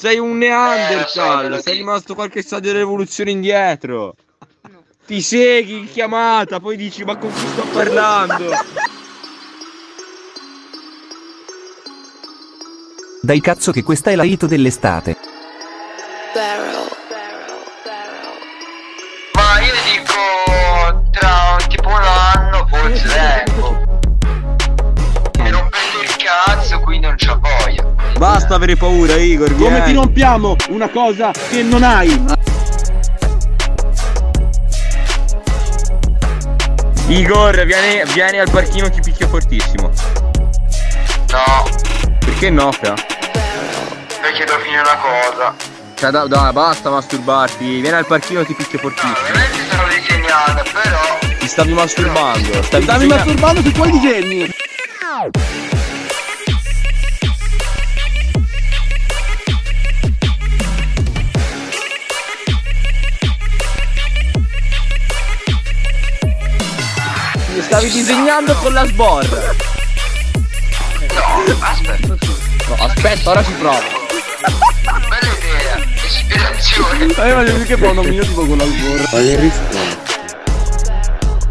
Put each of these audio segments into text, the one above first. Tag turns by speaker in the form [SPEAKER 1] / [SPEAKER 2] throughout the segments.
[SPEAKER 1] Sei un Neanderthal, sei rimasto qualche stadio dell'evoluzione indietro.
[SPEAKER 2] No.
[SPEAKER 1] Ti segui in chiamata, poi dici ma con chi sto parlando?
[SPEAKER 3] Dai cazzo che questa è la hit dell'estate.
[SPEAKER 4] Barrel.
[SPEAKER 1] Basta avere paura, Igor.
[SPEAKER 5] Come
[SPEAKER 1] vieni.
[SPEAKER 5] ti rompiamo una cosa che non hai?
[SPEAKER 1] Igor, vieni, vieni al parchino, ti picchio fortissimo.
[SPEAKER 6] No,
[SPEAKER 1] Perché no, fra?
[SPEAKER 6] perché devo finire una cosa.
[SPEAKER 1] Cioè, dai, dai, basta masturbarti. Vieni al parchino, ti picchio
[SPEAKER 6] No,
[SPEAKER 1] fortissimo.
[SPEAKER 6] ovviamente stavo disegnando, però.
[SPEAKER 1] Ti stavi masturbando. Stavi
[SPEAKER 5] Stavi
[SPEAKER 1] disegna-
[SPEAKER 5] masturbando su quei disegni.
[SPEAKER 1] Stavi disegnando con la sborra.
[SPEAKER 6] No, aspetta.
[SPEAKER 1] No, aspetta, ora ci provo.
[SPEAKER 6] Bella idea, ispirazione.
[SPEAKER 5] Eh, voglio dire che buono mio tipo con la sborra.
[SPEAKER 7] Quale rispetto?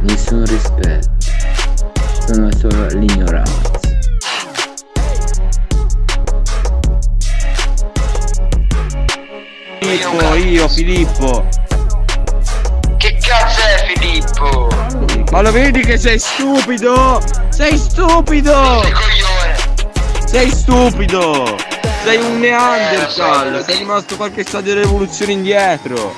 [SPEAKER 7] Nessun rispetto. Sono solo l'ignoranza.
[SPEAKER 1] Filippo, io, Filippo.
[SPEAKER 6] Che cazzo è Filippo?
[SPEAKER 1] Ma lo vedi che sei stupido? Sei stupido!
[SPEAKER 6] Sei coglione.
[SPEAKER 1] Sei stupido! Sei un Neanderthal! Sei rimasto qualche stadio dell'evoluzione indietro!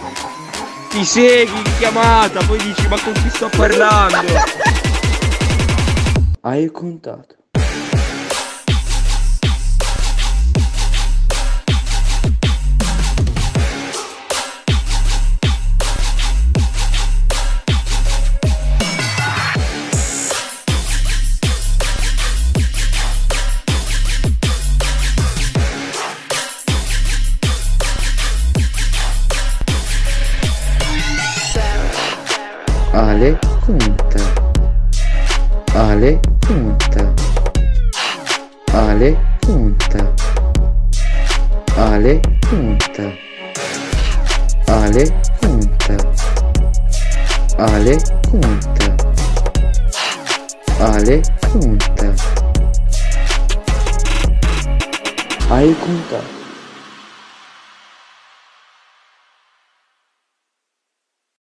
[SPEAKER 1] Ti segui in chiamata, poi dici ma con chi sto parlando?
[SPEAKER 7] Hai contato? Ale conta. Ale conta. Ale conta. Ale conta. Ale conta. Ale conta. Ale conta. Hai contato?